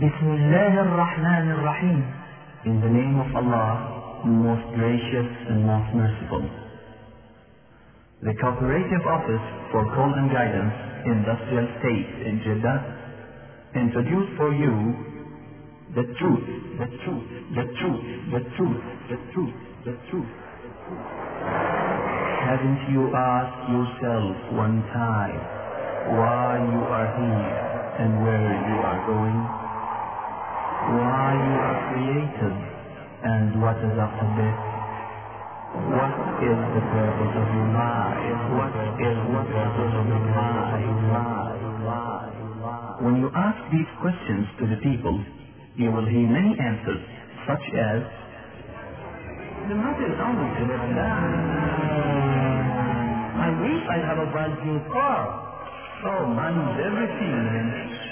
بسم الله الرحمن الرحيم In the name of Allah, most gracious and most merciful. The Cooperative Office for Call and Guidance, Industrial State in Jeddah, introduce for you the truth, the truth, the truth, the truth, the truth, the truth. Haven't you asked yourself one time why you are here and where you are going? Why you are created and what is after death? What is the purpose of your life? What is the purpose of your life? When you ask these questions to the people, you will hear many answers, such as, The matter is only to live I wish I have a brand new car. Oh, money's everything.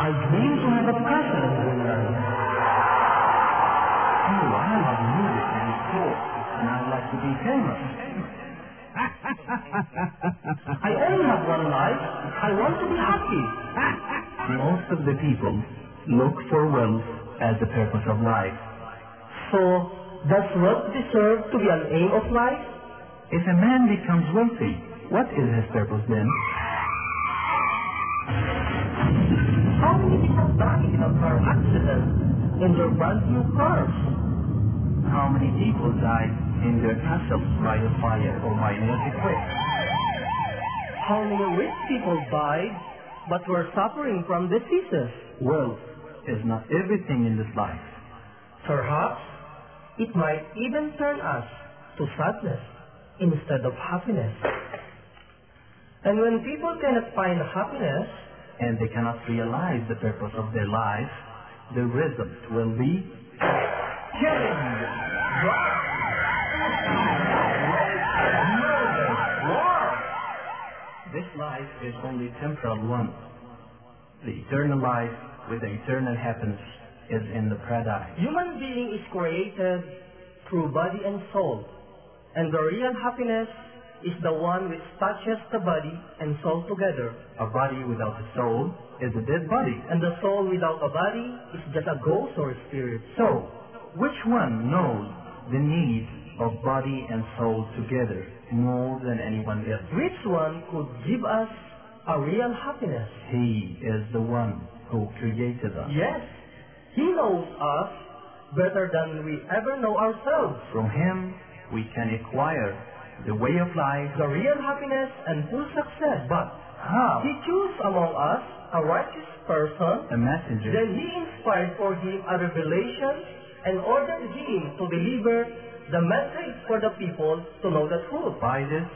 I dream to have a castle in Greenland. Oh, I love music and sports, and I'd like to be famous. I only have one life. I want to be happy. Most of the people look for wealth as the purpose of life. So, does wealth deserve to be an aim of life? If a man becomes wealthy, what is his purpose then? How many people die in a car accident in their brand new cars? How many people died in their castles by a fire or by an earthquake? How many rich people died but were suffering from diseases? Wealth is not everything in this life. Perhaps it might even turn us to sadness instead of happiness. And when people cannot find happiness, and they cannot realize the purpose of their life, the result will be killing, murder, war. This life is only temporal one. The eternal life with the eternal happiness is in the paradise. human being is created through body and soul. And the real happiness is the one which touches the body and soul together. A body without a soul is a dead body. And the soul without a body is just a ghost or a spirit. So, which one knows the need of body and soul together more than anyone else? Which one could give us a real happiness? He is the one who created us. Yes, He knows us better than we ever know ourselves. From Him, we can acquire the way of life. The real happiness and full success. But how? He chose among us a righteous person, A messenger. then He inspired for him a revelation and ordered him to deliver the message for the people to know the truth. By this,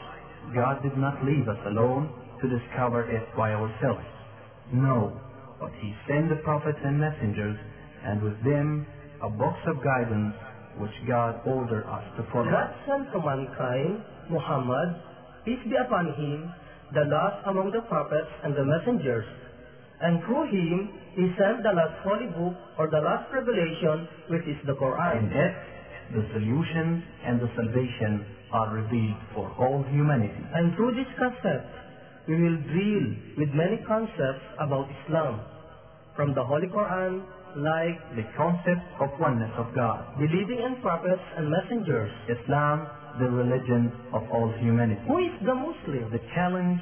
God did not leave us alone to discover it by ourselves. No, but He sent the prophets and messengers, and with them a box of guidance which God ordered us to follow. God sent to mankind Muhammad, peace be upon him, the last among the prophets and the messengers. And through him, he sent the last holy book or the last revelation, which is the Quran. In it, the solution and the salvation are revealed for all humanity. And through this cassette, we will deal with many concepts about Islam, from the Holy Quran, like The concept of oneness of God. believing in prophets and messengers. Islam, the religion of all humanity. Who is the Muslim? The challenge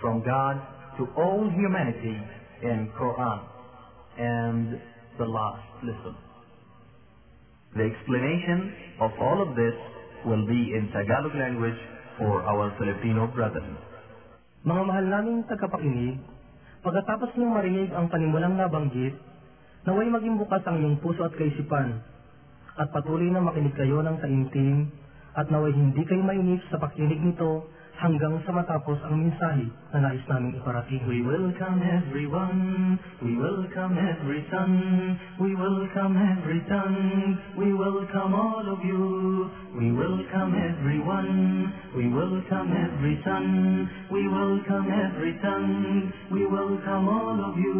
from God to all humanity in Quran. And the last lesson. The explanation of all of this will be in Tagalog language for our Filipino brethren. Mga mahal naming tagapakinig, pagkatapos niyong marinig ang panimulang nabanggit, naway maging bukas ang iyong puso at kaisipan, at patuloy na makinig kayo ng taimtim, at naway hindi kayo mainip sa pakinig nito hanggang sa matapos ang mensahe na nais naming iparating. We welcome everyone, we welcome every son, we welcome every tongue, we welcome all of you, we welcome everyone, we welcome every son, we welcome every tongue, we welcome all of you,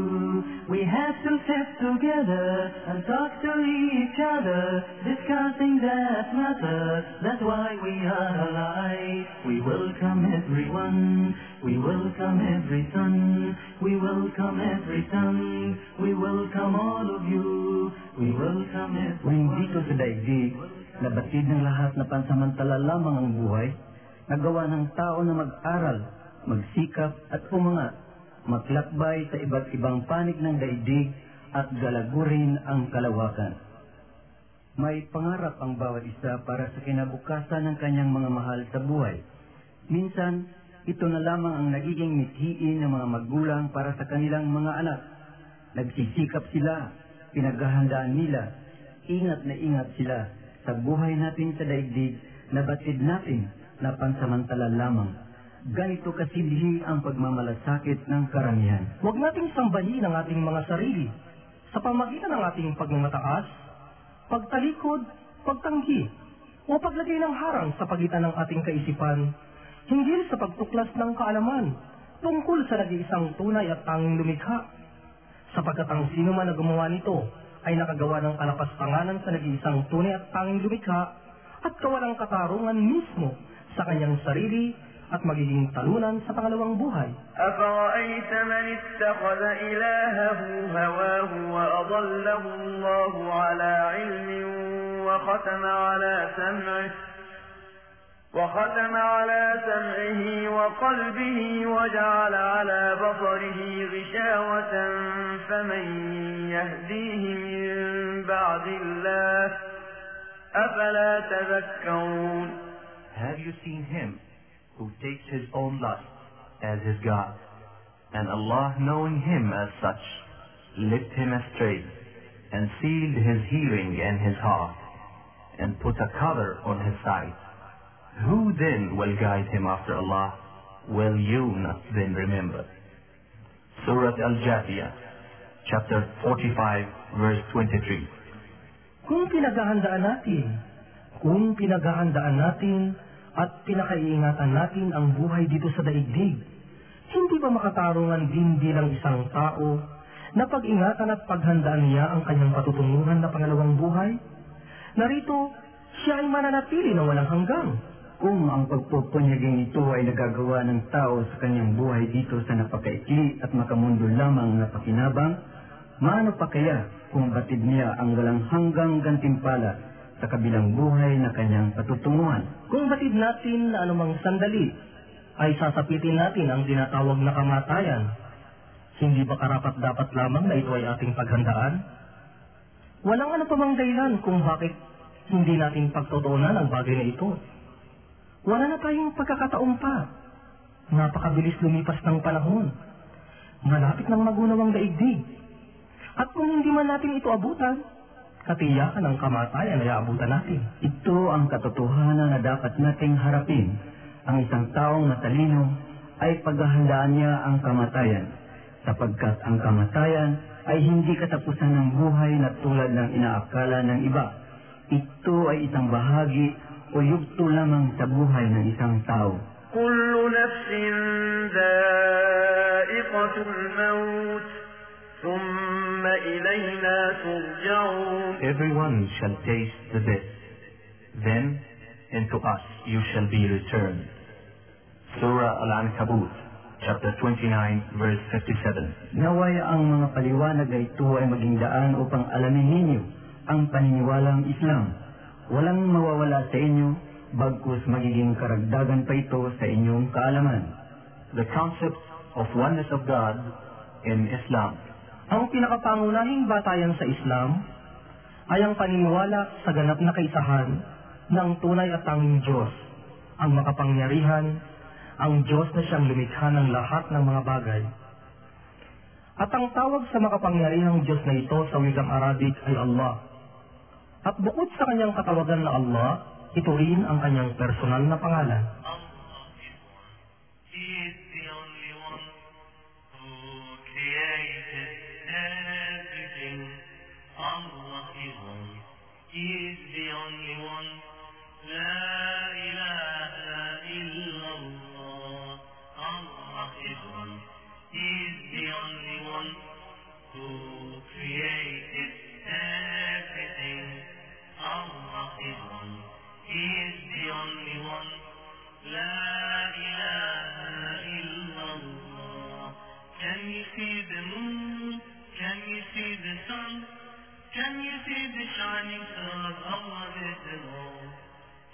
we have to sit together and talk to each other, discussing that matter. That's why we are alive. We welcome everyone. We welcome every son. We welcome every son. We welcome all of you. We welcome everyone. dito sa daigdig, nabatid ng lahat na pansamantala lamang ang buhay, nagawa ng tao na mag-aral, magsikap at umangat, maglakbay sa iba't ibang panig ng daigdig at galagurin ang kalawakan. May pangarap ang bawat isa para sa kinabukasan ng kanyang mga mahal sa buhay. Minsan, ito na lamang ang nagiging mithiin ng mga magulang para sa kanilang mga anak. Nagsisikap sila, pinaghahandaan nila, ingat na ingat sila sa buhay natin sa daigdig na batid natin na pansamantala lamang. Ganito kasidhi ang pagmamalasakit ng karamihan. Huwag nating sambahin ang ating mga sarili sa pamagitan ng ating pagmamataas, pagtalikod, pagtanggi, o paglagay ng harang sa pagitan ng ating kaisipan, hinggil sa pagtuklas ng kaalaman tungkol sa nag-iisang tunay at tanging lumikha. Sapagkat ang sino man na gumawa nito ay nakagawa ng kalapastanganan sa nag-iisang tunay at tanging lumikha at kawalang katarungan mismo sa kanyang sarili at magiging talunan sa pangalawang buhay. أفرأيت من اتخذ إلهه هواه وأضله الله على علم وختم على سمعه وختم على سمعه وقلبه وجعل على بصره غشاوة فمن يهديه من بعد الله أفلا تذكرون Have you seen him who takes his own lust as his God, and Allah knowing him as such, led him astray, and sealed his hearing and his heart, and put a cover on his sight? Who then will guide him after Allah? Will you not then remember? Surah Al-Jathiyah, chapter 45, verse 23. Kung pinaghahandaan natin, kung pinaghahandaan natin at pinakaiingatan natin ang buhay dito sa daigdig, hindi ba makatarungan din bilang isang tao na pag-ingatan at paghandaan niya ang kanyang patutunguhan na pangalawang buhay? Narito, siya ay mananatili na walang hanggang. Kung ang pagpupunyaging ito ay nagagawa ng tao sa kanyang buhay dito sa napakaikli at makamundo lamang na pakinabang, maano pa kaya kung batid niya ang walang hanggang gantimpala sa kabilang buhay na kanyang patutunguhan? Kung batid natin na anumang sandali ay sasapitin natin ang tinatawag na kamatayan, hindi ba karapat dapat lamang na ito ay ating paghandaan? Walang ano pa mang dahilan kung bakit hindi natin pagtutuunan ang bagay na ito. Wala na tayong pagkakataon pa. Napakabilis lumipas ng panahon. Malapit ng magunawang daigdig. At kung hindi man natin ito abutan, katiyakan ang kamatayan ay aabutan natin. Ito ang katotohanan na dapat nating harapin. Ang isang taong matalino ay paghahandaan niya ang kamatayan, sapagkat ang kamatayan ay hindi katapusan ng buhay na tulad ng inaakala ng iba. Ito ay isang bahagi o yugto lamang sa buhay ng isang tao. Kullu nafsin dha'iqatul maut, thumma ilayna turja'un. Everyone shall taste the death, then into us you shall be returned. Surah Al-Ankabut, chapter 29, verse 57. Naway ang mga paliwanag na ito ay maging daan upang alamin ninyo ang paniniwalang Islam Walang mawawala sa inyo, bagkus magiging karagdagan pa ito sa inyong kaalaman. The concept of oneness of God in Islam. Ang pinakapangunahing batayan sa Islam ay ang paniniwala sa ganap na kaisahan ng tunay at tanging Diyos, ang makapangyarihan, ang Diyos na siyang lumikha ng lahat ng mga bagay. At ang tawag sa makapangyarihang Diyos na ito sa wikang Arabic ay Allah. At bukod sa kanyang katawagan na Allah, ito rin ang kanyang personal na pangalan. shining of Allah is alone.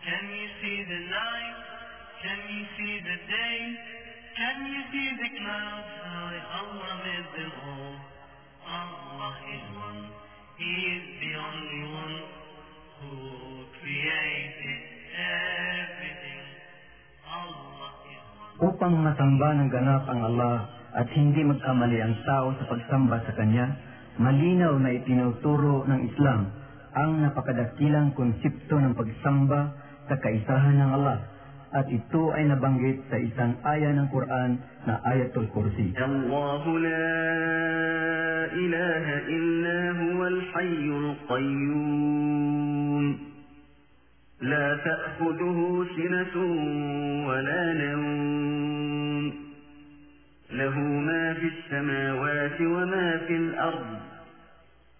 Can you see the night? Can you see the day? Can you see the clouds? Allah is alone. Allah is one. He is the only one who created everything. Allah is one. Upang matamba ng ganap ang Allah at hindi magkamali ang tao sa pagsamba sa Kanya, malinaw na itinuturo ng Islam ang napakadakilang konsepto ng pagsamba sa kaisahan ng Allah. At ito ay nabanggit sa isang aya ng Quran na Ayatul Kursi. Allahu la ilaha illa huwal hayyul qayyum. La ta'khudhuhu sinatun wa la nawm. Lahu ma fis samawati wa ma fil ardh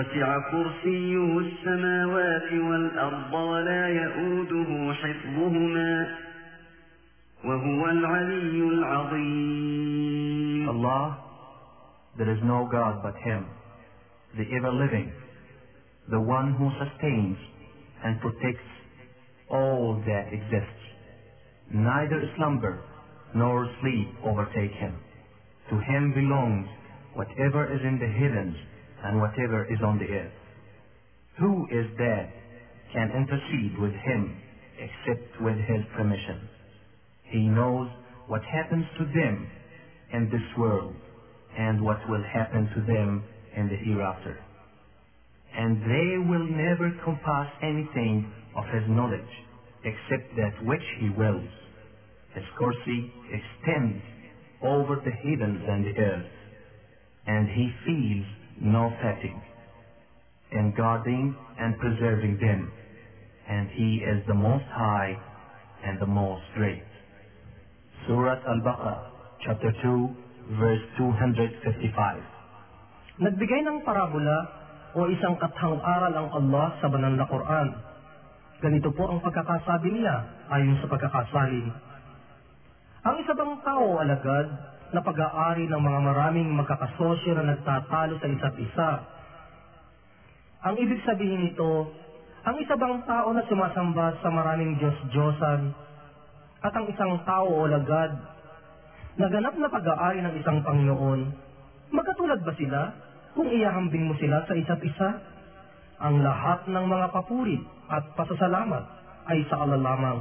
وسع كرسيه السماوات والأرض ولا يؤوده حفظهما وهو العلي العظيم Allah, there is no God but Him, the ever-living, the one who sustains and protects all that exists. Neither slumber nor sleep overtake Him. To Him belongs whatever is in the heavens and whatever is on the earth. Who is there can intercede with Him except with His permission? He knows what happens to them in this world and what will happen to them in the hereafter. And they will never compass anything of his knowledge except that which he wills. His mercy extends over the heavens and the earth, and he feels no fatigue in guarding and preserving them, and he is the most high and the most great. Surah Al-Baqarah, chapter 2, verse 255. Nagbigay ng parabola o isang kathang aral ang Allah sa banal na Quran. Ganito po ang pagkakasabi niya ayon sa pagkakasalin. Ang isa bang tao o alagad na pag-aari ng mga maraming magkakasosyo na nagtatalo sa isa't isa. Ang ibig sabihin nito, ang isa bang tao na sumasamba sa maraming Diyos-Diyosan at ang isang tao o alagad na ganap na pag-aari ng isang Panginoon, magkatulad ba sila kung iyahambing mo sila sa isa't isa? Ang lahat ng mga papuri at pasasalamat ay sa Allah.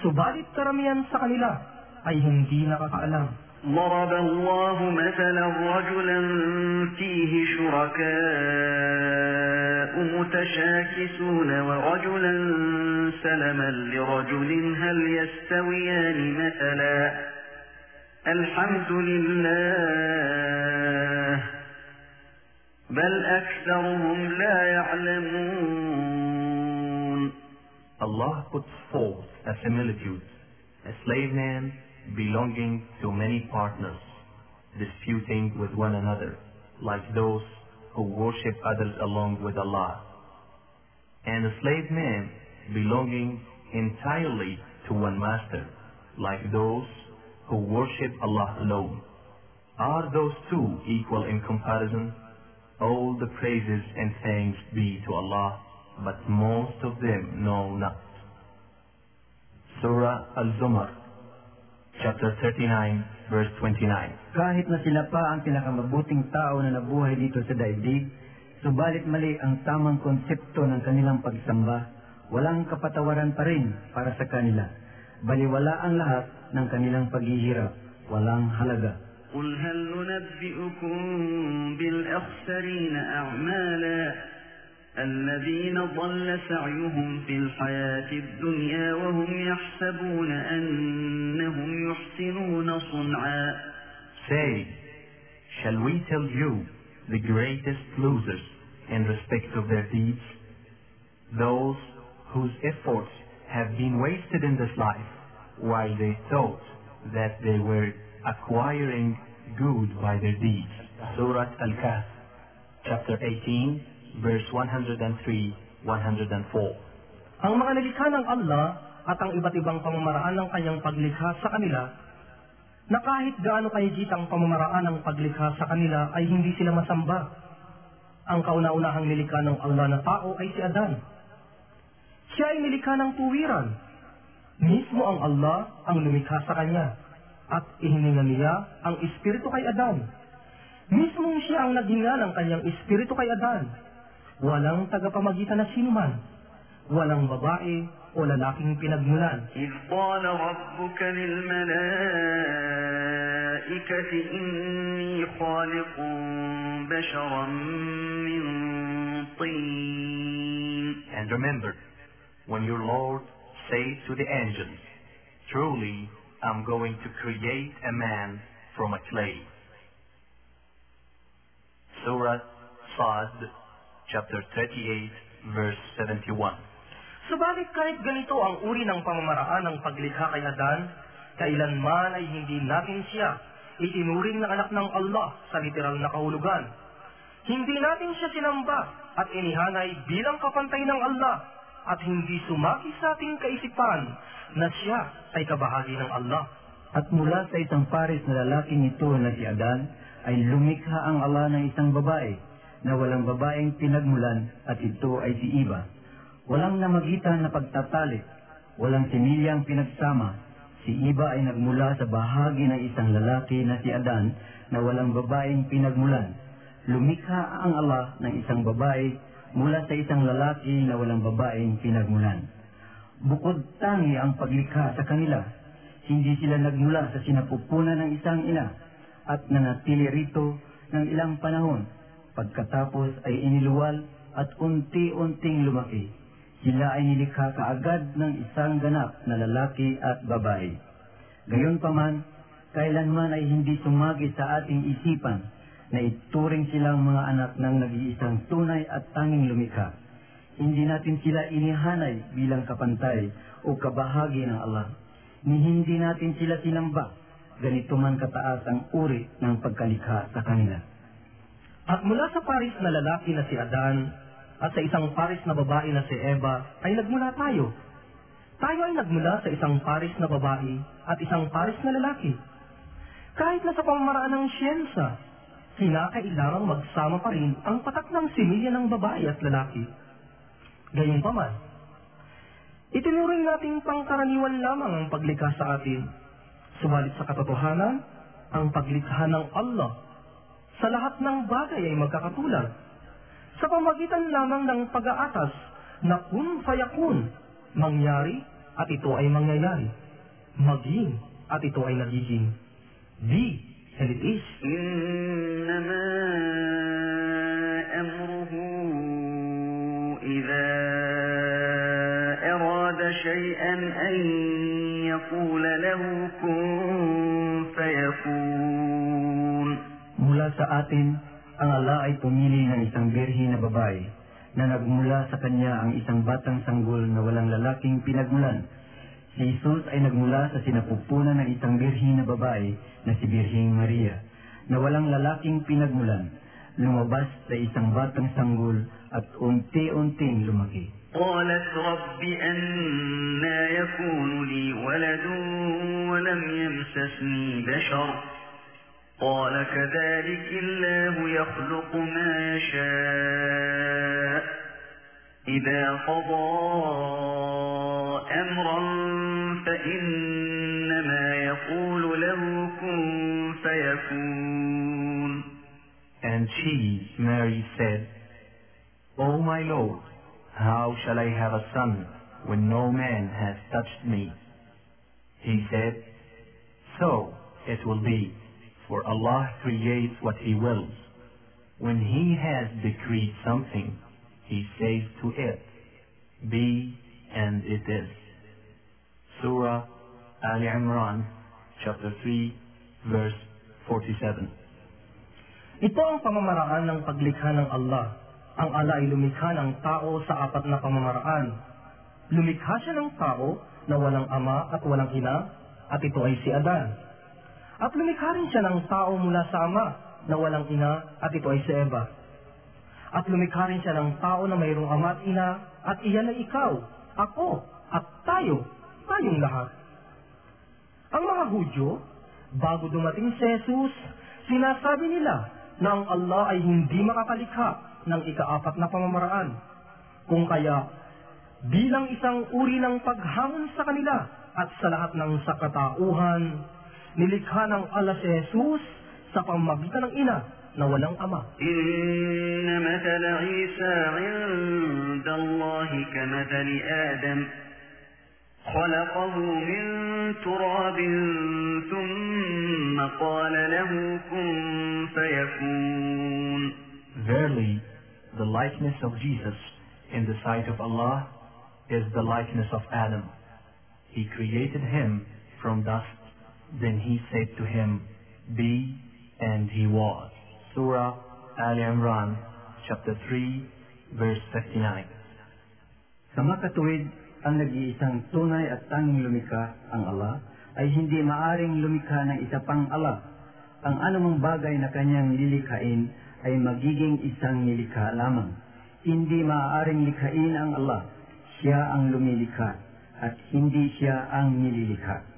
Subalit karamihan sa kanila ay hindi nakakaalam. ضرب الله مثلا رجلا فيه شركاء متشاكسون ورجلا سلما لرجل هل يستويان مثلا؟ الحمد لله. بل أكثرهم لا يعلمون. Allah puts forth a similitude, a slave man belonging to many partners, disputing with one another, like those who worship others along with Allah, and a slave man belonging entirely to one master, like those who worship Allah alone. Are those two equal in comparison? All the praises and thanks be to Allah, but most of them know not. Surah Al-Zumar, chapter 39, verse 29. Kahit na sila pa ang pinakamabuting tao na nabuhay dito sa daigdig, subalit mali ang tamang konsepto ng kanilang pagsamba, walang kapatawaran pa rin para sa kanila. Baliwala ang lahat ng kanilang paghihirap, walang halaga. قل هل ننبئكم بالأخسرين أعمالا الذين ضل سعيهم في الحياة الدنيا وهم يحسبون أنهم يحسنون صنعا Say, shall we tell you the greatest losers in respect of their deeds? Those whose efforts have been wasted in this life while they thought that they were acquiring good by their deeds. Surah Al-Kahf, chapter 18, verse 103, 104. Ang mga nilikha ng Allah at ang iba't ibang pamamaraan ng kanyang paglikha sa kanila, na kahit gaano kahigit ang pamamaraan ng paglikha sa kanila ay hindi sila masamba. Ang kauna-unahang nilikha ng Allah na tao ay si Adan. Siya ay nilikha ng tuwiran. Mismo ang Allah ang lumikha sa kanya at ihininga niya ang espiritu kay Adan. Mismo siya ang naghinga ng kanyang espiritu kay Adan. Walang tagapamagitan na sinuman. Walang babae o lalaking pinagmulan. إذ قال ربك للملائكة إني خالق بشرا من طين And remember, when your Lord says to the angels, Truly, I'm going to create a man from a clay. Surah Sad, chapter 38, verse 71. Subalit kahit ganito ang uri ng pamamaraan ng paglikha kay Adan, kailanman ay hindi natin siya itinuring na anak ng Allah sa literal na kahulugan. Hindi natin siya sinamba at inihanay bilang kapantay ng Allah at hindi sumaki sa ating kaisipan na siya ay kabahagi ng Allah. At mula sa isang pares na lalaking ito na si Adan, ay lumikha ang Allah ng isang babae na walang babaeng pinagmulan at ito ay si Iba. Walang namagitan na pagtatalik, walang similyang pinagsama. Si Iba ay nagmula sa bahagi ng isang lalaki na si Adan na walang babaeng pinagmulan. Lumikha ang Allah ng isang babae mula sa isang lalaki na walang babaeng pinagmulan. Bukod tangi ang paglikha sa kanila, hindi sila nagmula sa sinapupunan ng isang ina at nanatili rito ng ilang panahon. Pagkatapos ay iniluwal at unti-unting lumaki. Sila ay nilikha kaagad ng isang ganap na lalaki at babae. Gayunpaman, kailanman ay hindi sumagi sa ating isipan na ituring silang mga anak ng nag-iisang tunay at tanging lumikha. Hindi natin sila inihanay bilang kapantay o kabahagi ng Allah. Ni hindi natin sila sinamba. Ganito man kataas ang uri ng pagkalikha sa kanila. At mula sa paris na lalaki na si Adan at sa isang paris na babae na si Eva ay nagmula tayo. Tayo ay nagmula sa isang paris na babae at isang paris na lalaki. Kahit na sa pamamaraan ng siyensa, kinakailangang magsama pa rin ang patak ng similya ng babae at lalaki. Gayunpaman, itinuring nating pangkaraniwan lamang ang paglikha sa atin. Subalit sa katotohanan, ang paglikha ng Allah sa lahat ng bagay ay magkakatulad. Sa pamagitan lamang ng pag-aatas na kun fayakun, mangyari at ito ay mangyayari. Maging at ito ay nagiging. Be and it is. Innama amruhu idha arada shay'an an yakula lahu kun Mula sa atin, ang Allah ay pumili ng isang birhi na babae na nagmula sa kanya ang isang batang sanggol na walang lalaking pinagmulan. Si Jesus ay nagmula sa sinapupunan ng isang birhi na babae na si Birhing Maria na walang lalaking pinagmulan. Lumabas sa isang batang sanggol at unti-unting lumaki. قالت رب أنا يكون لي ولد ولم يمسسني بشر قال كذلك الله يخلق ما يشاء إذا قضى أمرا فإنما يقول له كن فيكون And she, Mary, said, O my Lord, how shall I have a son when no man has touched me? He said, So it will be, for Allah creates what He wills. When He has decreed something, He says to it, Be, and it is. Surah Ali Imran, chapter 3, verse 47. Ito ang pamamaraan ng paglikha ng Allah. Ang Allah ay lumikha ng tao sa apat na pamamaraan. Lumikha siya ng tao na walang ama at walang ina, at ito ay si Adan. At lumikha rin siya ng tao mula sa ama na walang ina, at ito ay si Eva. At lumikha rin siya ng tao na mayroong ama at ina, at iyan ay ikaw, ako, at tayo, tayong lahat. Ang mga Hudyo, bago dumating si Jesus, sinasabi nila na ang Allah ay hindi makakalikha ng ikaapat na pamamaraan. Kung kaya, bilang isang uri ng paghamon sa kanila at sa lahat ng sakatauhan, nilikha ng Allah si Jesus sa pamagitan ng ina na walang ama. إن مثل عيسى عند الله كمثل آدم خلقه من تراب ثم قال له كن فيكون Verily, the likeness of Jesus in the sight of Allah is the likeness of Adam. He created him from dust, then he said to him, Be, and he was. Surah Al Imran, chapter 3, verse 59. Sa makatuwid, ang nag-iisang tunay at tanging lumikha, ang Allah, ay hindi maaring lumikha ng isa pang Allah. Ang anumang bagay na kanyang lilikhain ay magiging isang nilikha lamang. Hindi maaaring likhain ang Allah. Siya ang lumilikha at hindi siya ang nililikha.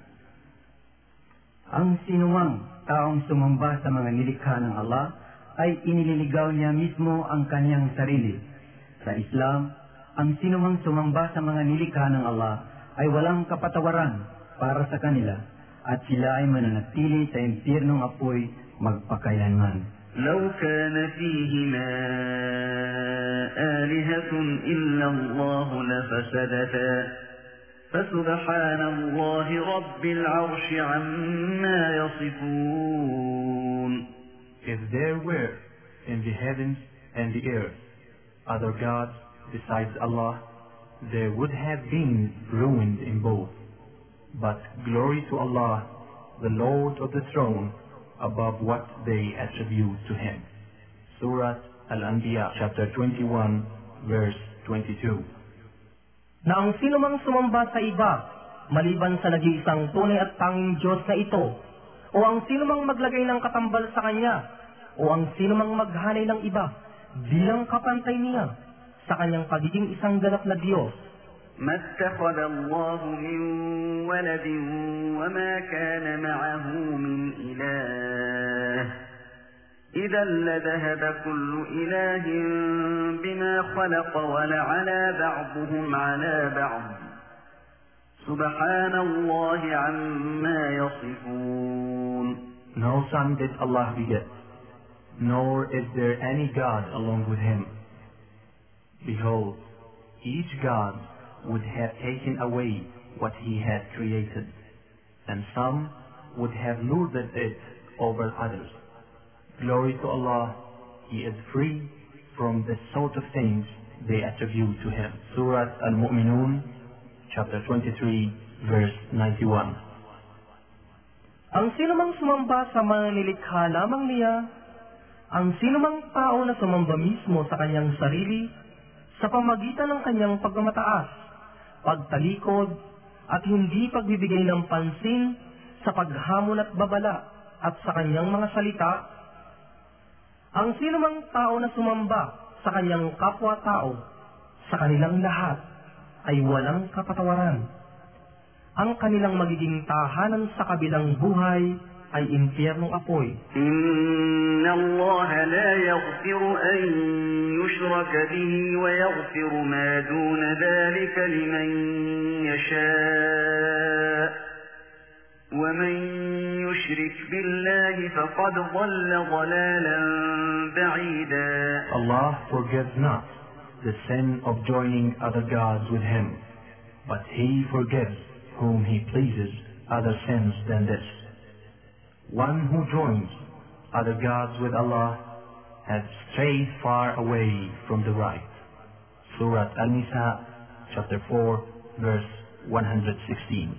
Ang sinumang taong sumamba sa mga nilikha ng Allah ay inililigaw niya mismo ang kanyang sarili. Sa Islam, ang sinumang sumamba sa mga nilikha ng Allah ay walang kapatawaran para sa kanila at sila ay mananatili sa impyernong apoy magpakailanman. لو كان فيهما آلهة إلا الله لفسدتا فسبحان الله رب العرش عما يصفون If there were in the heavens and the earth other gods besides Allah, there would have been ruined in both. But glory to Allah, the Lord of the throne, above what they attribute to Him. Surah Al-Anbiya, chapter 21, verse 22. na ang sinumang sumamba sa iba, maliban sa nag-iisang tunay at tanging Diyos na ito, o ang sinumang maglagay ng katambal sa Kanya, o ang sinumang maghanay ng iba, bilang kapantay niya, sa Kanyang pagiging isang ganap na Diyos, ما اتخذ الله من ولد وما كان معه من إله إذا لذهب كل إله بما خلق ولعلى بعضهم على بعض سبحان الله عما يصفون No son did Allah beget, nor is there any God along with him. Behold, each God would have taken away what he had created, and some would have lorded it over others. Glory to Allah, He is free from the sort of things they attribute to Him. Surah Al-Mu'minun, chapter 23, verse 91. Ang sinumang sumamba sa mga nilikha lamang niya, ang sinumang tao na sumamba mismo sa kanyang sarili, sa pamagitan ng kanyang pagmamataas, pagtalikod, at hindi pagbibigay ng pansin sa paghamon at babala at sa kanyang mga salita, ang sinumang tao na sumamba sa kanyang kapwa-tao, sa kanilang lahat, ay walang kapatawaran. Ang kanilang magiging tahanan sa kabilang buhay ay impyernong apoy. Inna Allah la yaghfiru an yushraka bihi wa yaghfiru ma dun dhalika liman yasha'. ومن يشرك بالله فقد ضل ضلالا بعيدا Allah forgives not the sin of joining other gods with Him, but He forgives whom He pleases other sins than this. One who joins other gods with Allah has strayed far away from the right. Surah Al-Nisa, chapter 4, verse 116.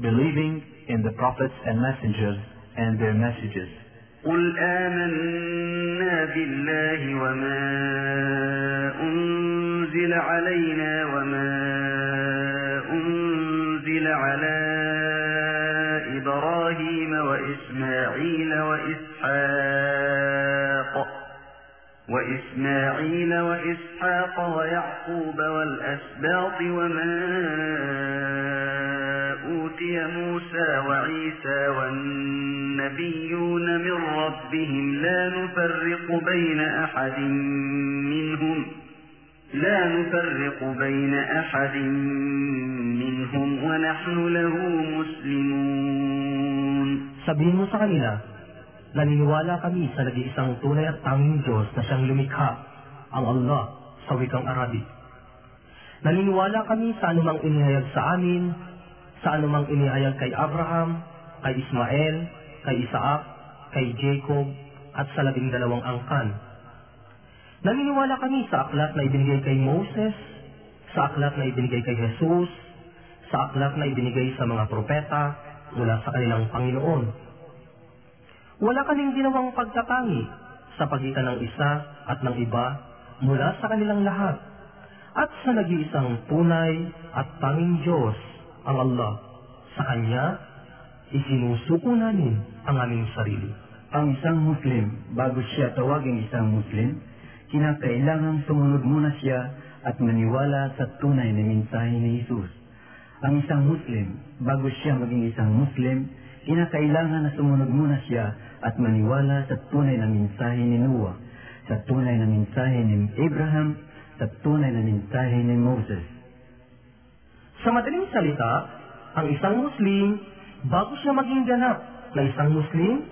Believing in the prophets and messengers and their messages, قل آمنا بالله وما أنزل علينا وما أنزل على إبراهيم وإسماعيل وإسحاق وإسماعيل وإسحاق ويعقوب والأسباط وما أوتي موسى وعيسى والنبيون من ربهم لا نفرق بين أحد منهم لا نفرق بين أحد منهم ونحن له مسلمون Sabihin mo sa naniniwala kami sa nag-iisang tunay at tanging Diyos na siyang lumikha, ang Allah, sa wikang Arabic. Naniniwala kami sa anumang inihayag sa amin, sa anumang inihayag kay Abraham, kay Ismael, kay Isaac, kay Jacob, at sa labing dalawang angkan. Naniniwala kami sa aklat na ibinigay kay Moses, sa aklat na ibinigay kay Jesus, sa aklat na ibinigay sa mga propeta mula sa kanilang Panginoon. Wala kaming ginawang pagtatangi sa pagitan ng isa at ng iba mula sa kanilang lahat at sa nag-iisang tunay at tanging Diyos, ang Allah. Sa Kanya, isinusuko namin ang aming sarili. Ang isang Muslim, bago siya tawaging isang Muslim, kinakailangang sumunod muna siya at maniwala sa tunay na mensahe ni Jesus. Ang isang Muslim, bago siya maging isang Muslim, kinakailangan na sumunod muna siya at maniwala sa tunay na mensahe ni Noah, sa tunay na mensahe ni Abraham, sa tunay na mensahe ni Moses. Sa madaling salita, ang isang Muslim, bago siya maging ganap na isang Muslim,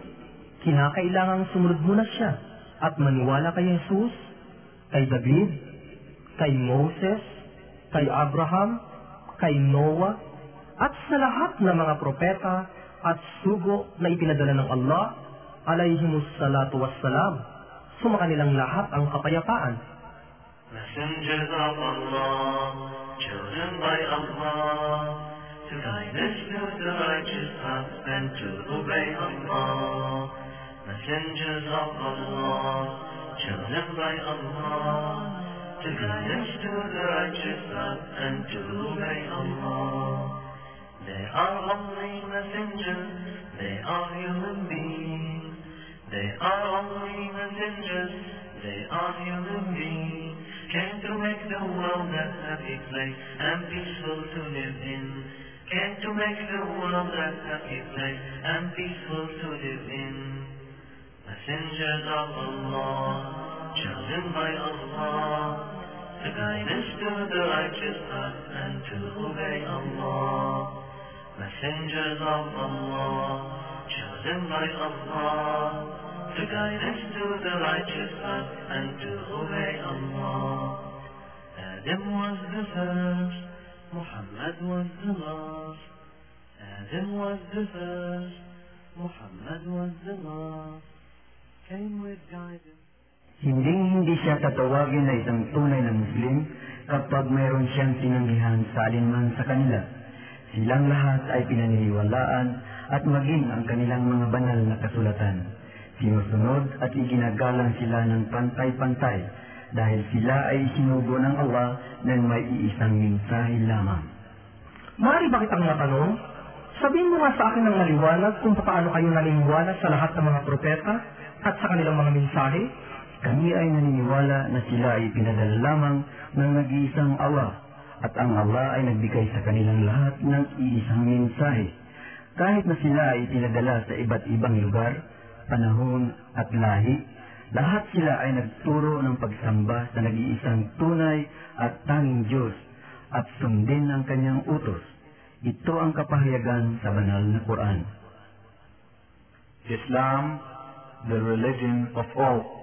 kinakailangang sumunod muna siya at maniwala kay Jesus, kay David, kay Moses, kay Abraham, kay Noah, at sa lahat ng mga propeta at sugo na ipinadala ng Allah, alayhimus salatu wassalam, sumakanilang lahat ang kapayapaan. Messengers of Allah, chosen by Allah, to guide us to the righteous path and to obey Allah. Messengers of Allah, chosen by Allah, to guide us to the righteous path and to obey Allah. They are only messengers, they are human beings. They are only messengers, they are human beings. Came to make the world a happy place and peaceful to live in. Came to make the world a happy place and peaceful to live in. Messengers of Allah, chosen by Allah, to guide us to the righteous path and to obey Allah. Messengers of Allah, chosen by Allah, to guide us to the righteous path and to obey Allah. Adam was the first, Muhammad was the last. Adam was the first, Muhammad was the last. Came with guidance. Hindi hindi siya tatawagin na isang tunay na Muslim kapag mayroon siyang tinanggihan sa alinman sa kanila. Silang lahat ay pinaniniwalaan at maging ang kanilang mga banal na kasulatan. Sinusunod at iginagalang sila ng pantay-pantay dahil sila ay sinugo ng Allah ng may iisang mensahe lamang. Maaari ba kitang matanong? Sabihin mo nga sa akin ng maliwanag kung paano kayo naniniwala sa lahat ng mga propeta at sa kanilang mga mensahe? Kami ay naniniwala na sila ay pinadala lamang ng nag-iisang Allah at ang Allah ay nagbigay sa kanilang lahat ng iisang mensahe. Kahit na sila ay pinadala sa iba't ibang lugar, panahon at lahi, lahat sila ay nagturo ng pagsamba sa nag-iisang tunay at tanging Diyos at sundin ang kanyang utos. Ito ang kapahayagan sa banal na Quran. Islam, the religion of all.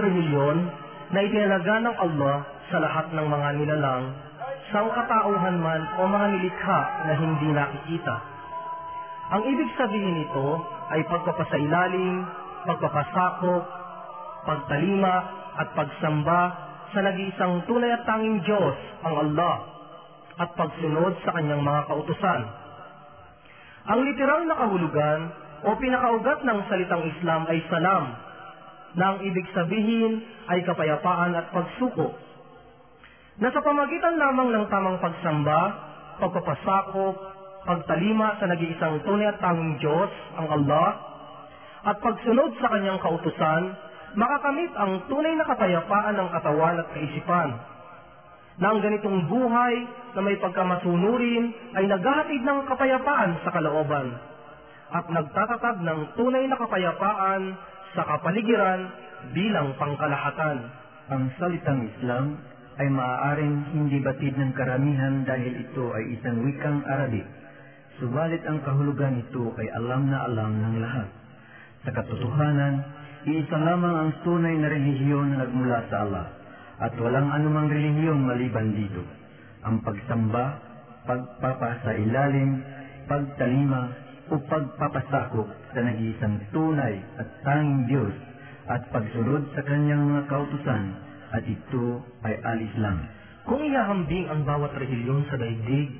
Reliyon na itinalaga ng Allah sa lahat ng mga nilalang, sangkatauhan man o mga nilikha na hindi nakikita. Ang ibig sabihin nito ay pagpapasailalim, pagpapasakop, pagtalima at pagsamba sa nag-iisang tunay at tanging Diyos, ang Allah, at pagsunod sa kanyang mga kautusan. Ang literal na kahulugan o pinakaugat ng salitang Islam ay salam, na ang ibig sabihin ay kapayapaan at pagsuko. Na sa pamagitan lamang ng tamang pagsamba, pagpapasakop, pagtalima sa nag-iisang tunay at tanging Diyos, ang Allah, at pagsunod sa kanyang kautusan, makakamit ang tunay na kapayapaan ng katawan at kaisipan. Na ang ganitong buhay na may pagkamasunurin ay naghahatid ng kapayapaan sa kalooban at nagtatatag ng tunay na kapayapaan sa kapaligiran bilang pangkalahatan. Ang salitang Islam ay maaaring hindi batid ng karamihan dahil ito ay isang wikang Arabic. Subalit ang kahulugan nito ay alam na alam ng lahat. Sa katotohanan, iisa lamang ang tunay na relihiyon na nagmula sa Allah at walang anumang relihiyong maliban dito. Ang pagsamba, pagpapasailalim, pagtalima, o pagpapasakop sa nag-iisang tunay at tanging Diyos at pagsunod sa kanyang mga kautusan at ito ay al-Islam. Kung ihahambing ang bawat relihiyon sa daigdig,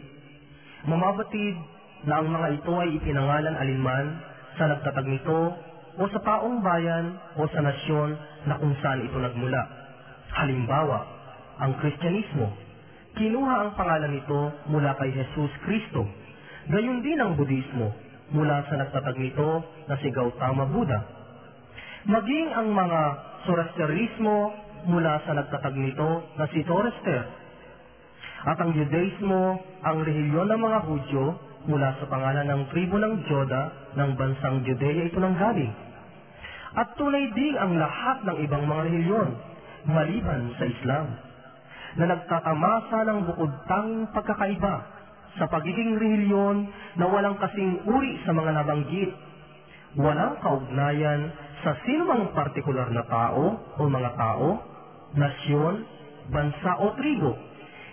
mamabatid na ang mga ito ay ipinangalan alinman sa nagtatag nito o sa taong bayan o sa nasyon na kung saan ito nagmula. Halimbawa, ang Kristyanismo, kinuha ang pangalan nito mula kay Jesus Kristo. Gayon din ang Budismo, mula sa nagtatag nito na si Gautama Buddha. Maging ang mga Zoroastrianismo mula sa nagtatag nito na si Zoroaster. At ang Judaismo, ang rehiyon ng mga Hudyo mula sa pangalan ng tribo ng Joda ng bansang Judea ito nang galing. At tunay din ang lahat ng ibang mga rehiyon, maliban sa Islam, na nagtatamasa ng bukod tanging pagkakaiba sa pagiging rehiyon na walang kasing uri sa mga nabanggit, walang kaugnayan sa sinumang partikular na tao o mga tao, nasyon, bansa o tribo,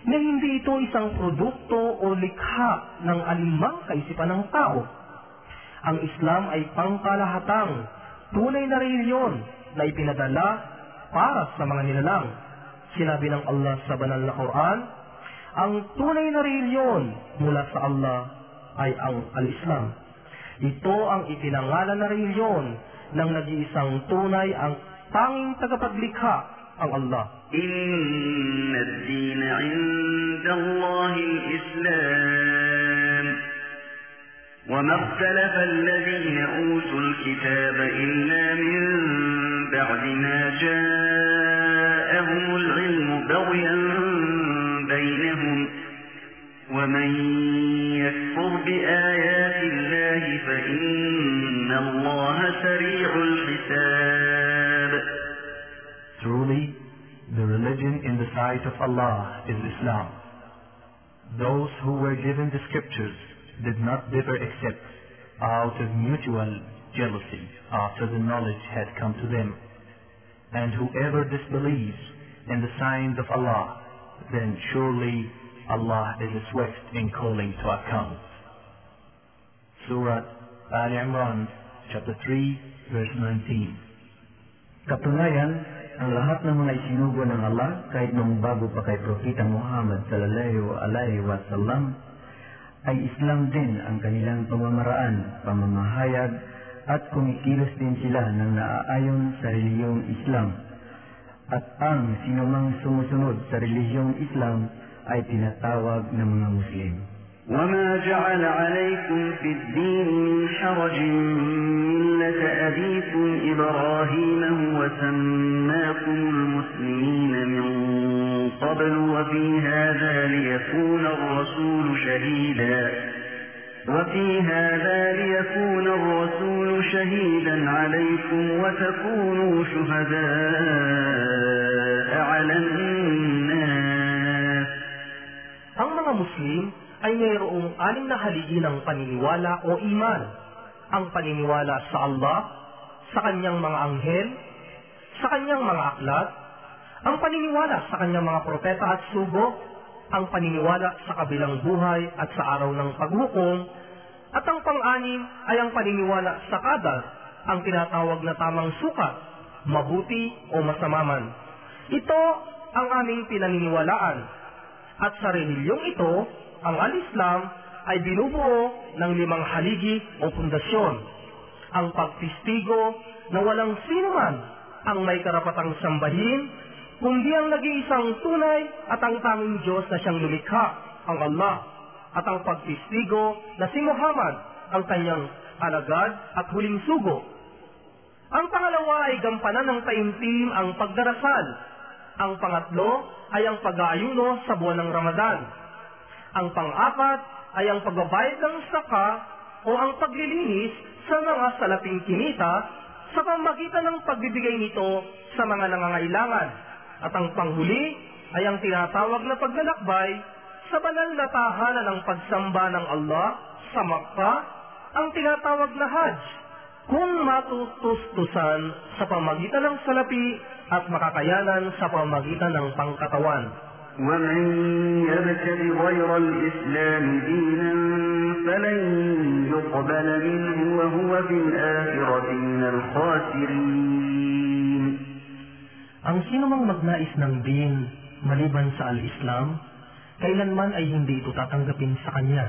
na hindi ito isang produkto o likha ng alimang kaisipan ng tao. Ang Islam ay pangkalahatang, tunay na reliyon na ipinadala para sa mga nilalang. Sinabi ng Allah sa banal na Quran, ang tunay na reliyon mula sa Allah ay ang al-Islam. Ito ang ipinangalan na reliyon ng nag-iisang tunay ang tanging tagapaglikha ang Allah. إن الدين عند الله الإسلام وما اختلف الذين أوتوا الكتاب إلا من بعد ما جاءهم العلم بغيا بينهم ومن يكفر بآيات الله فإن الله سريع الحساب Truly, the religion in the sight of Allah is Islam. Those who were given the scriptures did not differ except out of mutual jealousy after the knowledge had come to them. And whoever disbelieves in the signs of Allah, then surely Allah is swift in calling to account. Surah Al Imran, chapter 3, verse 19. Katunayan, ang lahat ng mga isinugo ng Allah, kahit nung bago pa kay Propeta Muhammad sallallahu alaihi wasallam, ay Islam din ang kanilang pamamaraan, pamamahayag, at kumikilos din sila ng naaayon sa reliyong Islam. At ang sinumang sumusunod sa reliyong Islam ay tinatawag mga Muslim. وما جعل عليكم في الدين من حرج ملة أبيكم إبراهيم هو سماكم المسلمين من قبل وفي هذا ليكون الرسول شهيدا وفي هذا ليكون الرسول شهيدا عليكم وتكونوا شهداء على الناس Muslim ay mayroong anim na haligi ng paniniwala o iman. Ang paniniwala sa Allah, sa kanyang mga anghel, sa kanyang mga aklat, ang paniniwala sa kanyang mga propeta at sugo, ang paniniwala sa kabilang buhay at sa araw ng paghukom, At ang pang-anim ay ang paniniwala sa kadal, ang tinatawag na tamang sukat, mabuti o masama man. Ito ang aming pinaniniwalaan. At sa relilyong ito, ang al-Islam ay binubuo ng limang haligi o pundasyon. Ang pagtistigo na walang sino man ang may karapatang sambahin, kundi ang nag-iisang tunay at ang tanging Diyos na siyang lumikha, ang Allah, at ang pagtistigo na si Muhammad, ang kanyang alagad at huling sugo. Ang pangalawa ay gampanan ng taimtim ang pagdarasal. Ang pangatlo ay ang pag-aayuno sa buwan ng Ramadan. Ang pang-apat ay ang pagbabayad ng saka o ang paglilinis sa mga salaping kinita sa pamagitan ng pagbibigay nito sa mga nangangailangan. At ang panghuli ay ang tinatawag na paglalakbay sa banal na tahanan ng pagsamba ng Allah sa Makkah, ang tinatawag na Hajj, kung matutustusan sa pamagitan ng salapi at makakayanan sa pamagitan ng pangkatawan. ومن يبتغ غير الإسلام دينا فلن يقبل منه وهو في الآخرة من الخاسرين Ang sinumang magnais ng din maliban sa al-Islam, kailanman ay hindi ito tatanggapin sa kanya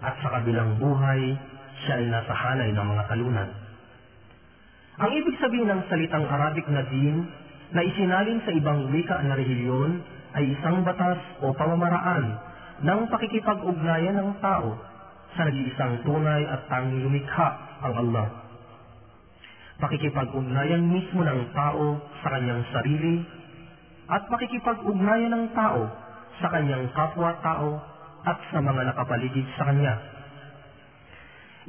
at sa kabilang buhay, siya ay nasa hanay ng mga talunan. Ang ibig sabihin ng salitang Arabic na din na isinalin sa ibang wika na relihiyon ay isang batas o pamamaraan ng pakikipag-ugnayan ng tao sa nag-iisang tunay at tanging lumikha ang Allah. Pakikipag-ugnayan mismo ng tao sa kanyang sarili at pakikipag-ugnayan ng tao sa kanyang kapwa-tao at sa mga nakapaligid sa kanya.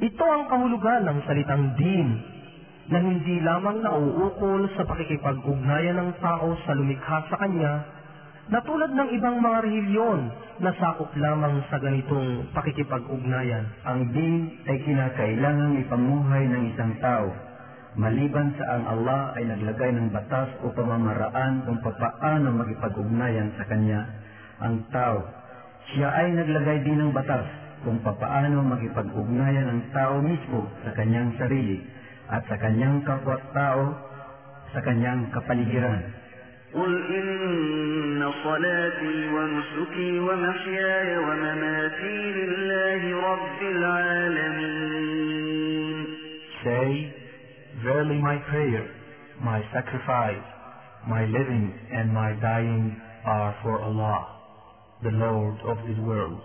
Ito ang kahulugan ng salitang din na hindi lamang nauukol sa pakikipag-ugnayan ng tao sa lumikha sa kanya na tulad ng ibang mga relihiyon na sakop lamang sa ganitong pakikipag-ugnayan. Ang din ay kinakailangang ipamuhay ng isang tao, maliban sa ang Allah ay naglagay ng batas o pamamaraan kung papaano magipag-ugnayan sa Kanya ang tao. Siya ay naglagay din ng batas kung papaano magipag-ugnayan ang tao mismo sa kanyang sarili at sa kanyang kapwa-tao sa kanyang kapaligiran. قل إن صلاتي ونسكي ومحياي ومماتي لله رب العالمين Say, Verily my prayer, my sacrifice, my living and my dying are for Allah, the Lord of the worlds.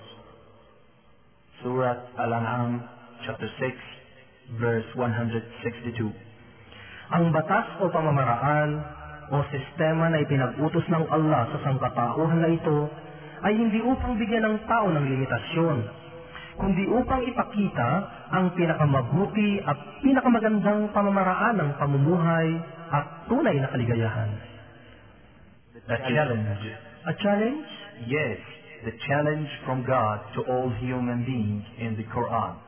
Surah Al-An'am, chapter 6, verse 162. Ang batas o pamamaraan o sistema na ipinag-utos ng Allah sa sangkatauhan na ito ay hindi upang bigyan ng tao ng limitasyon, kundi upang ipakita ang pinakamabuti at pinakamagandang pamamaraan ng pamumuhay at tunay na kaligayahan. The challenge, A challenge? yes, the challenge from God to all human beings in the Quran.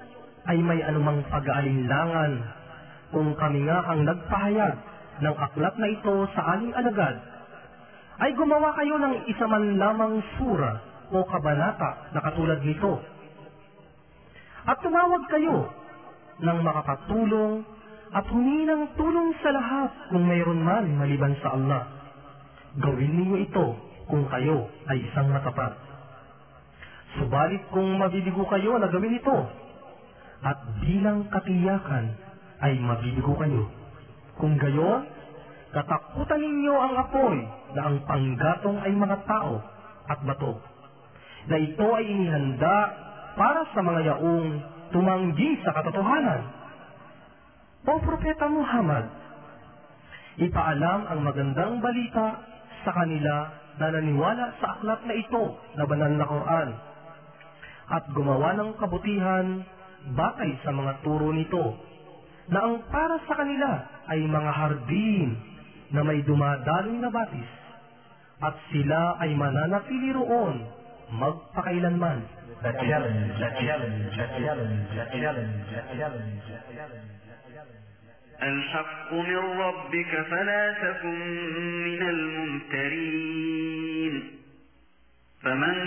ay may anumang pag-aalinlangan, kung kami nga ang nagpahayag ng aklat na ito sa aling alagad, ay gumawa kayo ng isa man lamang sura o kabanata na katulad nito. At tumawag kayo ng makakatulong at humingi ng tulong sa lahat kung mayroon man maliban sa Allah. Gawin niyo ito kung kayo ay isang matapat. Subalit kung mabibigo kayo na gawin ito, at bilang katiyakan ay mabibigo kayo. Kung gayon, katakutan ninyo ang apoy na ang panggatong ay mga tao at bato, na ito ay inihanda para sa mga yaong tumanggi sa katotohanan. O Propeta Muhammad, ipaalam ang magandang balita sa kanila na naniwala sa aklat na ito na banal na Quran at gumawa ng kabutihan batay sa mga turo nito na ang para sa kanila ay mga hardin na may dumadaling na batis at sila ay mananatili roon magpakailanman. The challenge, the challenge, the challenge, the challenge, the challenge, the challenge. الحق من ربك فلا تكن من الممترين فمن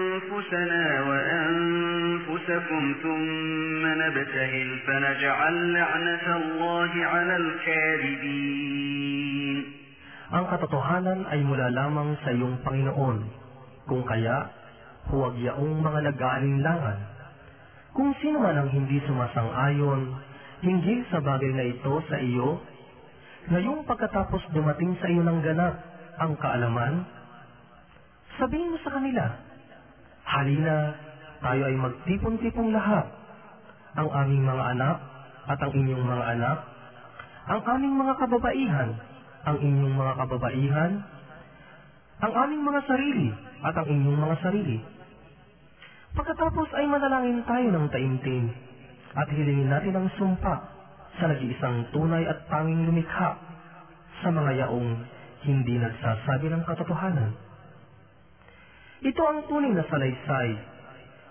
وأنفسكم ثم نبتهل فنجعل لعنة الله على الكاذبين Ang katotohanan ay mula lamang sa iyong Panginoon. Kung kaya, huwag yaong mga nag-aalinlangan. Kung sino man ang hindi sumasang-ayon, hinggil sa bagay na ito sa iyo, ngayong pagkatapos dumating sa iyo ng ganap ang kaalaman, sabihin mo sa kanila, Halina, tayo ay magtipon-tipong lahat, ang aming mga anak at ang inyong mga anak, ang aming mga kababaihan, ang inyong mga kababaihan, ang aming mga sarili at ang inyong mga sarili. Pagkatapos ay manalangin tayo ng taimtim at hilingin natin ang sumpa sa nag-iisang tunay at tanging lumikha sa mga yaong hindi nagsasabi ng katotohanan. Ito ang tunay na salaysay.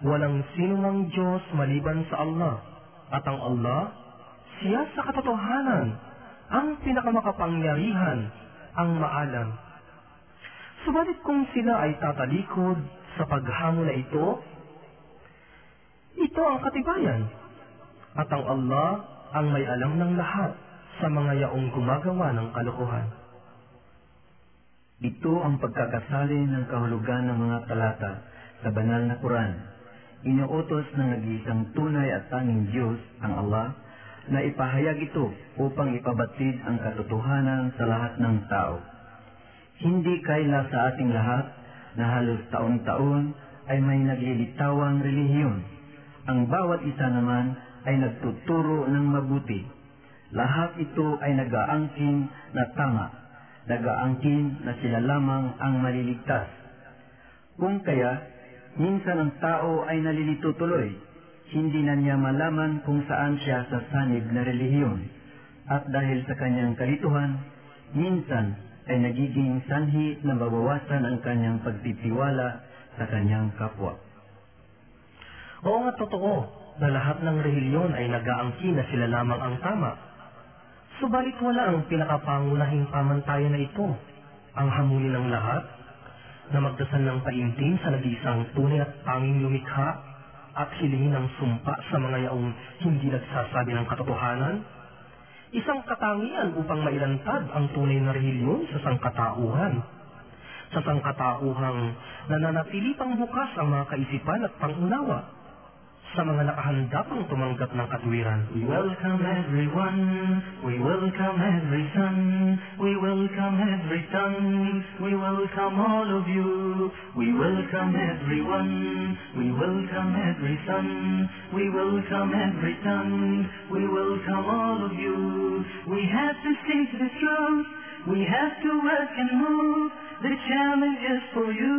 Walang sinumang Diyos maliban sa Allah at ang Allah, siya sa katotohanan, ang pinakamakapangyarihan, ang maalam. Subalit kung sila ay tatalikod sa paghamon na ito, ito ang katibayan. At ang Allah ang may alam ng lahat sa mga yaong gumagawa ng kalokohan. Ito ang pagkakasali ng kahulugan ng mga talata sa banal na Quran. Inuutos ng nag-iisang tunay at tanging Diyos, ang Allah, na ipahayag ito upang ipabatid ang katotohanan sa lahat ng tao. Hindi kaila sa ating lahat na halos taon-taon ay may naglilitawang relihiyon. Ang bawat isa naman ay nagtuturo ng mabuti. Lahat ito ay nagaangkin na tama, nagaangkin na sila lamang ang maliligtas. Kung kaya, minsan ang tao ay nalilito tuloy, hindi na niya malaman kung saan siya sa sanib na relihiyon. At dahil sa kanyang kalituhan, minsan ay nagiging sanhi na mabawasan ang kanyang pagtitiwala sa kanyang kapwa. Oo nga totoo na lahat ng relihiyon ay nagaangkin na sila lamang ang tama. Subalit wala ang pinakapangunahing pamantayan na ito, ang hamunin ng lahat, na magdasal ng paimtim sa nag-iisang tunay at tanging lumikha at hilingin ng sumpa sa mga yaong hindi nagsasabi ng katotohanan, isang katangian upang mailantad ang tunay na relihiyon sa sangkatauhan. Sa sangkatauhang nananatili pang bukas ang mga kaisipan at pangunawa sa mga nakahanda pang tumanggap ng katwiran. We welcome everyone, we welcome every son, we welcome every son, we welcome all of you. We welcome everyone, we welcome every son, we welcome every son, we welcome all of you. We have to sing the truth, we have to work and move. The challenge is for you.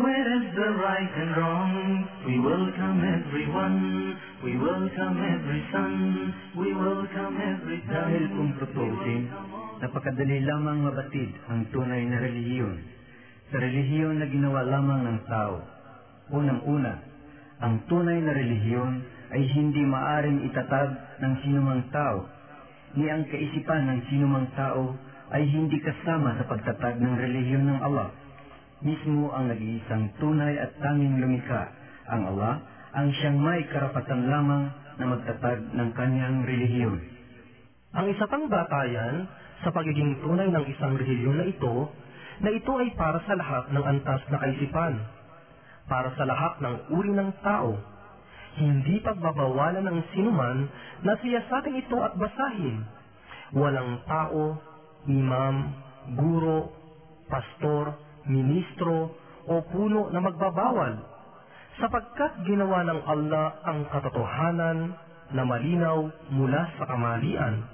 Where is the right and wrong? We welcome everyone. We welcome every son. We welcome every Dahil kung tutusin, napakadali lamang mabatid ang tunay na relihiyon. Sa relihiyon na ginawa lamang ng tao. Unang-una, ang tunay na relihiyon ay hindi maaring itatag ng sinumang tao, ni ang kaisipan ng sinumang tao ay hindi kasama sa pagtatag ng relihiyon ng Allah. Mismo ang nag-iisang tunay at tanging lumikha, ang Allah, ang siyang may karapatan lamang na magtatag ng kanyang relihiyon. Ang isa pang batayan sa pagiging tunay ng isang relihiyon na ito, na ito ay para sa lahat ng antas na kaisipan, para sa lahat ng uri ng tao. hindi pagbabawalan ng sinuman na siyasatin ito at basahin. Walang tao, imam, guro, pastor, ministro, o puno na magbabawal, sapagkat ginawa ng Allah ang katotohanan na malinaw mula sa kamalian.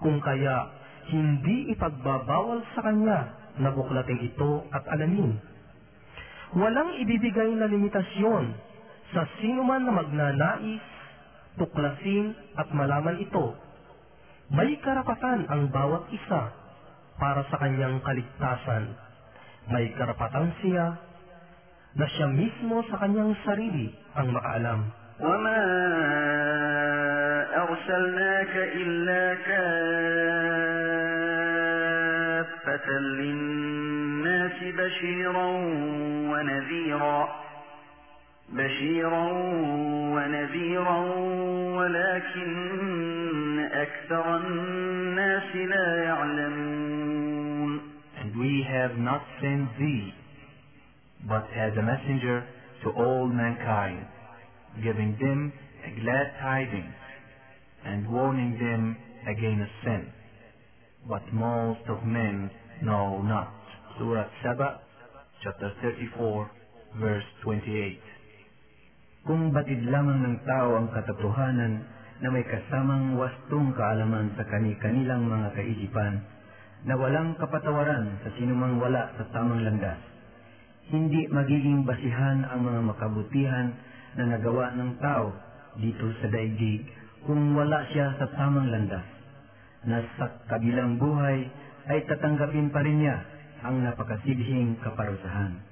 Kung kaya, hindi ipagbabawal sa kanya na buklating ito at alamin. Walang ibibigay na limitasyon sa sino man na magnanais, tuklasin at malaman ito. May karapatan ang bawat isa para sa kanyang kaligtasan. May karapatan siya na siya mismo sa kanyang sarili ang makaalam. وما أرسلناك إلا كافة للناس بشيرا ونذيرا بشيرا ونذيرا ولكن أكثر الناس have not sent thee, but as a messenger to all mankind, giving them a glad tidings and warning them against sin. But most of men know not. Surah Saba, chapter 34, verse 28. Kung batid lamang ng tao ang katotohanan na may kasamang wastong kaalaman sa kani-kanilang mga kaisipan, na walang kapatawaran sa sinumang wala sa tamang landas, hindi magiging basihan ang mga makabutihan na nagawa ng tao dito sa daigdig kung wala siya sa tamang landas. Na sa kabilang buhay ay tatanggapin pa rin niya ang napakasibhing kaparusahan.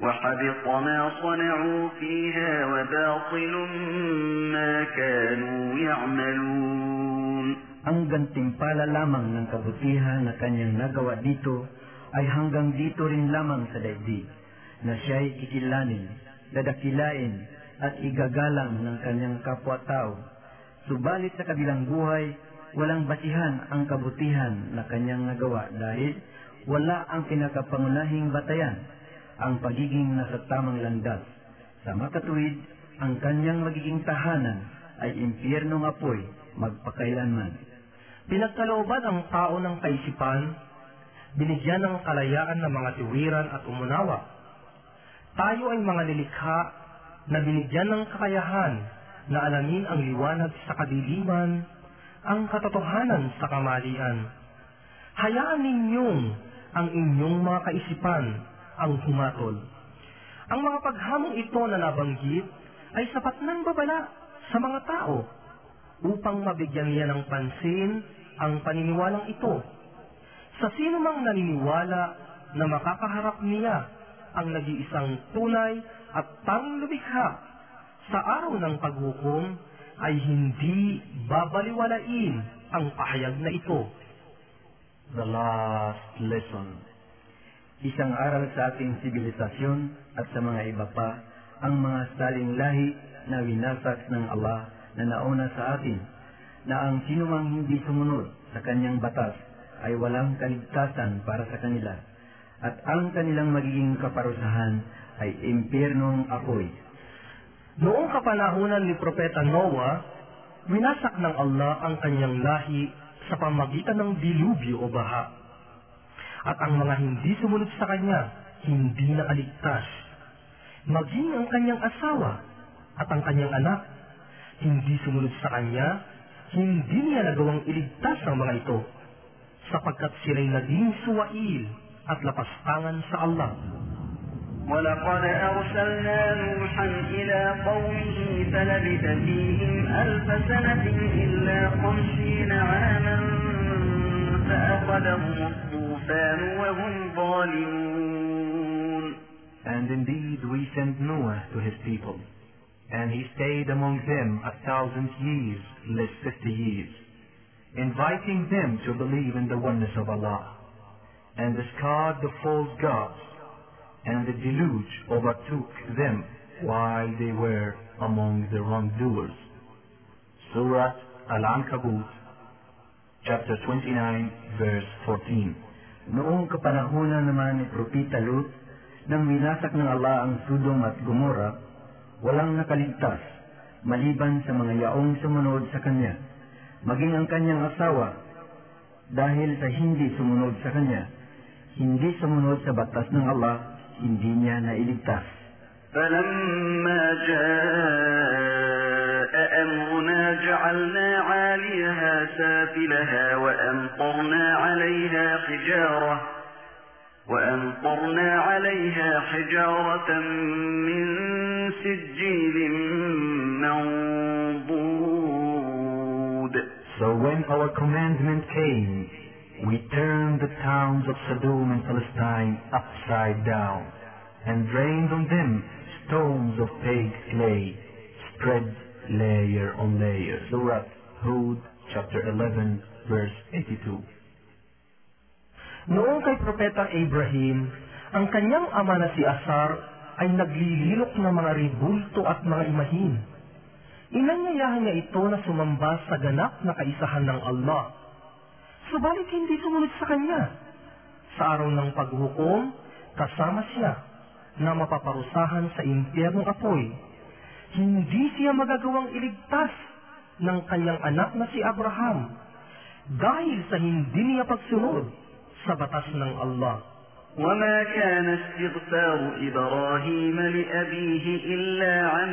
ما صنعوا فيها وباطل ما كانوا يعملون Ang gantimpala lamang ng kabutihan na kanyang nagawa dito ay hanggang dito rin lamang sa daigdig, na siya'y kikilanin, dadakilain, at igagalang ng kanyang kapwa-tao. Subalit sa kabilang buhay, walang basihan ang kabutihan na kanyang nagawa dahil wala ang pinakapangunahing batayan, ang pagiging nasa tamang landas. Sa makatuwid, ang kanyang magiging tahanan ay impyernong apoy magpakailanman. Pinagkalooban ang tao ng kaisipan, binigyan ng kalayaan ng mga tiwiran at umunawa. Tayo ay mga nilikha na binigyan ng kakayahan na alamin ang liwanag sa kadiliman, ang katotohanan sa kamalian. Hayaan ninyong ang inyong mga kaisipan ang humatol. Ang mga paghamong ito na nabanggit ay sapat ng babala sa mga tao upang mabigyan niya ng pansin ang paniniwalang ito. Sa sino mang naniniwala na makakaharap niya ang nag-iisang tunay at tanging lumikha sa araw ng paghukom ay hindi babaliwalain ang pahayag na ito. The last lesson. Isang aral sa ating sibilisasyon at sa mga iba pa ang mga saling lahi na winasak ng Allah na nauna sa atin na ang sinumang hindi sumunod sa kanyang batas ay walang kaligtasan para sa kanila at ang kanilang magiging kaparusahan ay impyernong apoy. Noong kapanahunan ni Propeta Noah, winasak ng Allah ang kanyang lahi sa pamagitan ng dilubyo o baha At ang mga hindi sumunod sa kanya, hindi nakaligtas. Maging ang kanyang asawa at ang kanyang anak, hindi sumunod sa kanya, hindi niya nagawang iligtas ang mga ito, sapagkat sila'y naging suwail at lapastangan sa Allah. ولقد أرسلنا نوحا إلى قومه فلبث فيهم ألف سنة إلا خمسين عاما فأخذهم الطوفان وهم ظالمون And indeed we sent Noah to his people, and he stayed among them a thousand years, less fifty years. inviting them to believe in the oneness of Allah, and discard the false gods, and the deluge overtook them while they were among the wrongdoers. Surah Al-Ankabut, chapter 29, verse 14. Noong kapanahunan naman ni Propita Lut, nang winasak ng Allah ang Sodom at Gomora, walang nakaligtas, maliban sa mga yaong sumunod sa kanya, maging ang kanyang asawa, dahil sa hindi sumunod sa kanya, hindi sumunod sa batas ng Allah, hindi niya nailigtas. فلما جاء أمرنا جعلنا سافلها وأمطرنا عليها حجارة وأمطرنا عليها حجارة من سجيل منضود So when our commandment came, we turned the towns of Sodom and Palestine upside down, and rained on them stones of baked clay, spread layer on layer. Surah Hud, chapter 11, verse 82. Noong kay Propeta Abraham, ang kanyang ama na si Asar ay naglililok ng mga ribulto at mga imahin. Inanyayahan niya ito na sumamba sa ganap na kaisahan ng Allah. Subalit hindi sumunod sa kanya. Sa araw ng paghukom, kasama siya na mapaparusahan sa impyernong apoy. Hindi siya magagawang iligtas ng kanyang anak na si Abraham dahil sa hindi niya pagsunod sa batas ng Allah. وما كان استغفار إبراهيم لأبيه إلا عن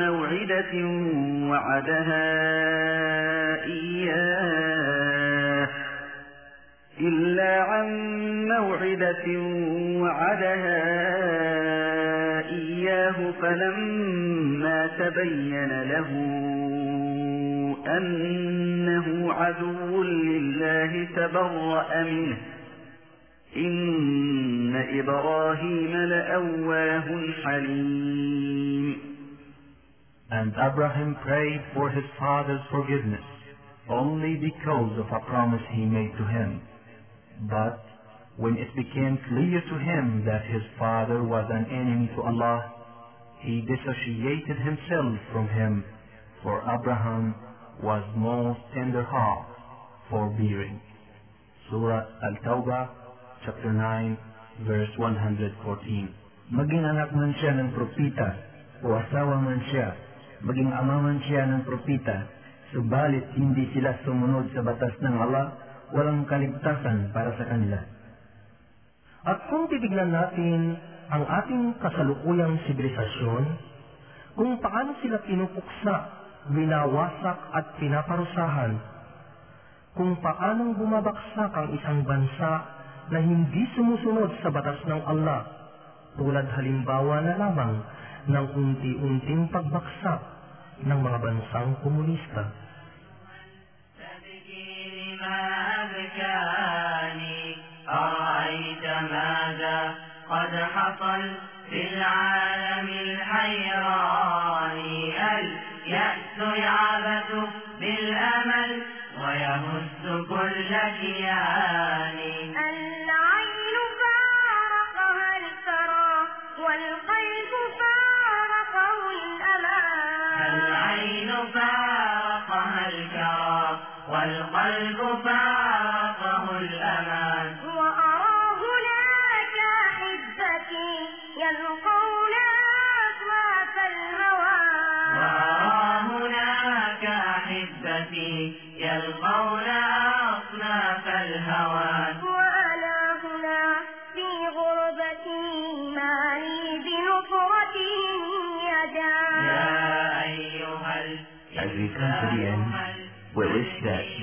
موعدة وعدها إياه إلا عن موعدة وعدها إياه فلما تبين له أنه عدو لله تبرأ منه إن إبراهيم لأواه حليم And Abraham prayed for his father's forgiveness only because of a promise he made to him. But when it became clear to him that his father was an enemy to Allah, he dissociated himself from him, for Abraham was most tender heart, forbearing. Surah Al-Tawbah, chapter 9, verse 114. Maging anak man siya ng propita, o asawa man siya, maging ama man siya ng propita, subalit hindi sila sumunod sa batas ng Allah, walang kaligtasan para sa kanila. At kung titignan natin ang ating kasalukuyang sibilisasyon, kung paano sila pinupuksa, winawasak at pinaparusahan, kung paanong bumabaksak ang isang bansa na hindi sumusunod sa batas ng Allah, tulad halimbawa na lamang ng unti-unting pagbaksak ng mga bansang komunista. تبكي لما أبكاني أرأيت ماذا قد حصل في العالم الحيران اليأس يعبث بالأمل ويهز كل كيان.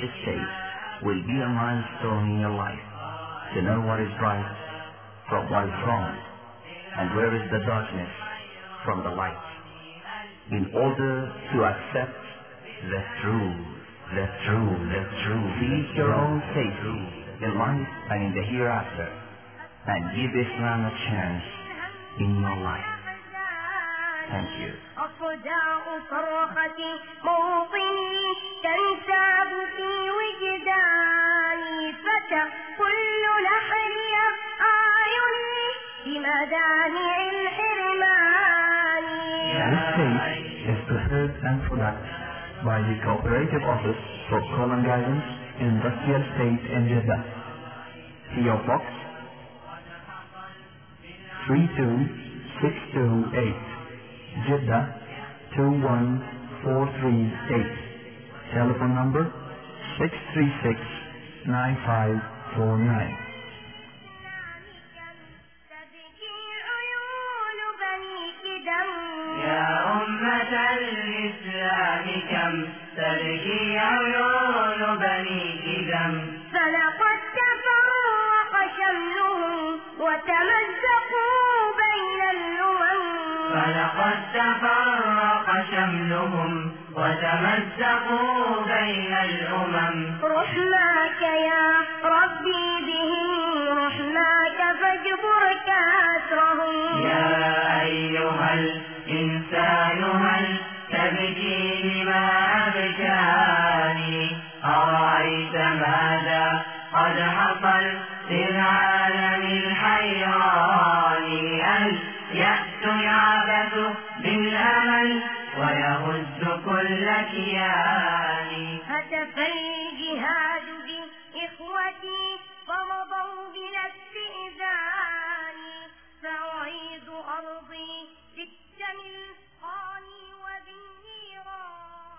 This day will be a milestone in your life to know what is right from what is wrong and where is the darkness from the light in order to accept the truth, the truth, the truth. Seek your own safety in life and in the hereafter and give Islam a chance in your life. Thank you. and products by the Cooperative Office for Common Guidance Industrial State in Jeddah. P.O. Box 32628 Jeddah 21438 Telephone number 636 9549 كم تبكي عيون بنيك دم فلقد تفرق شملهم وتمزقوا بين الأمم فلقد تفرق شملهم وتمزقوا بين الأمم رحماك يا ربي بهم رحماك فاجبر كسرهم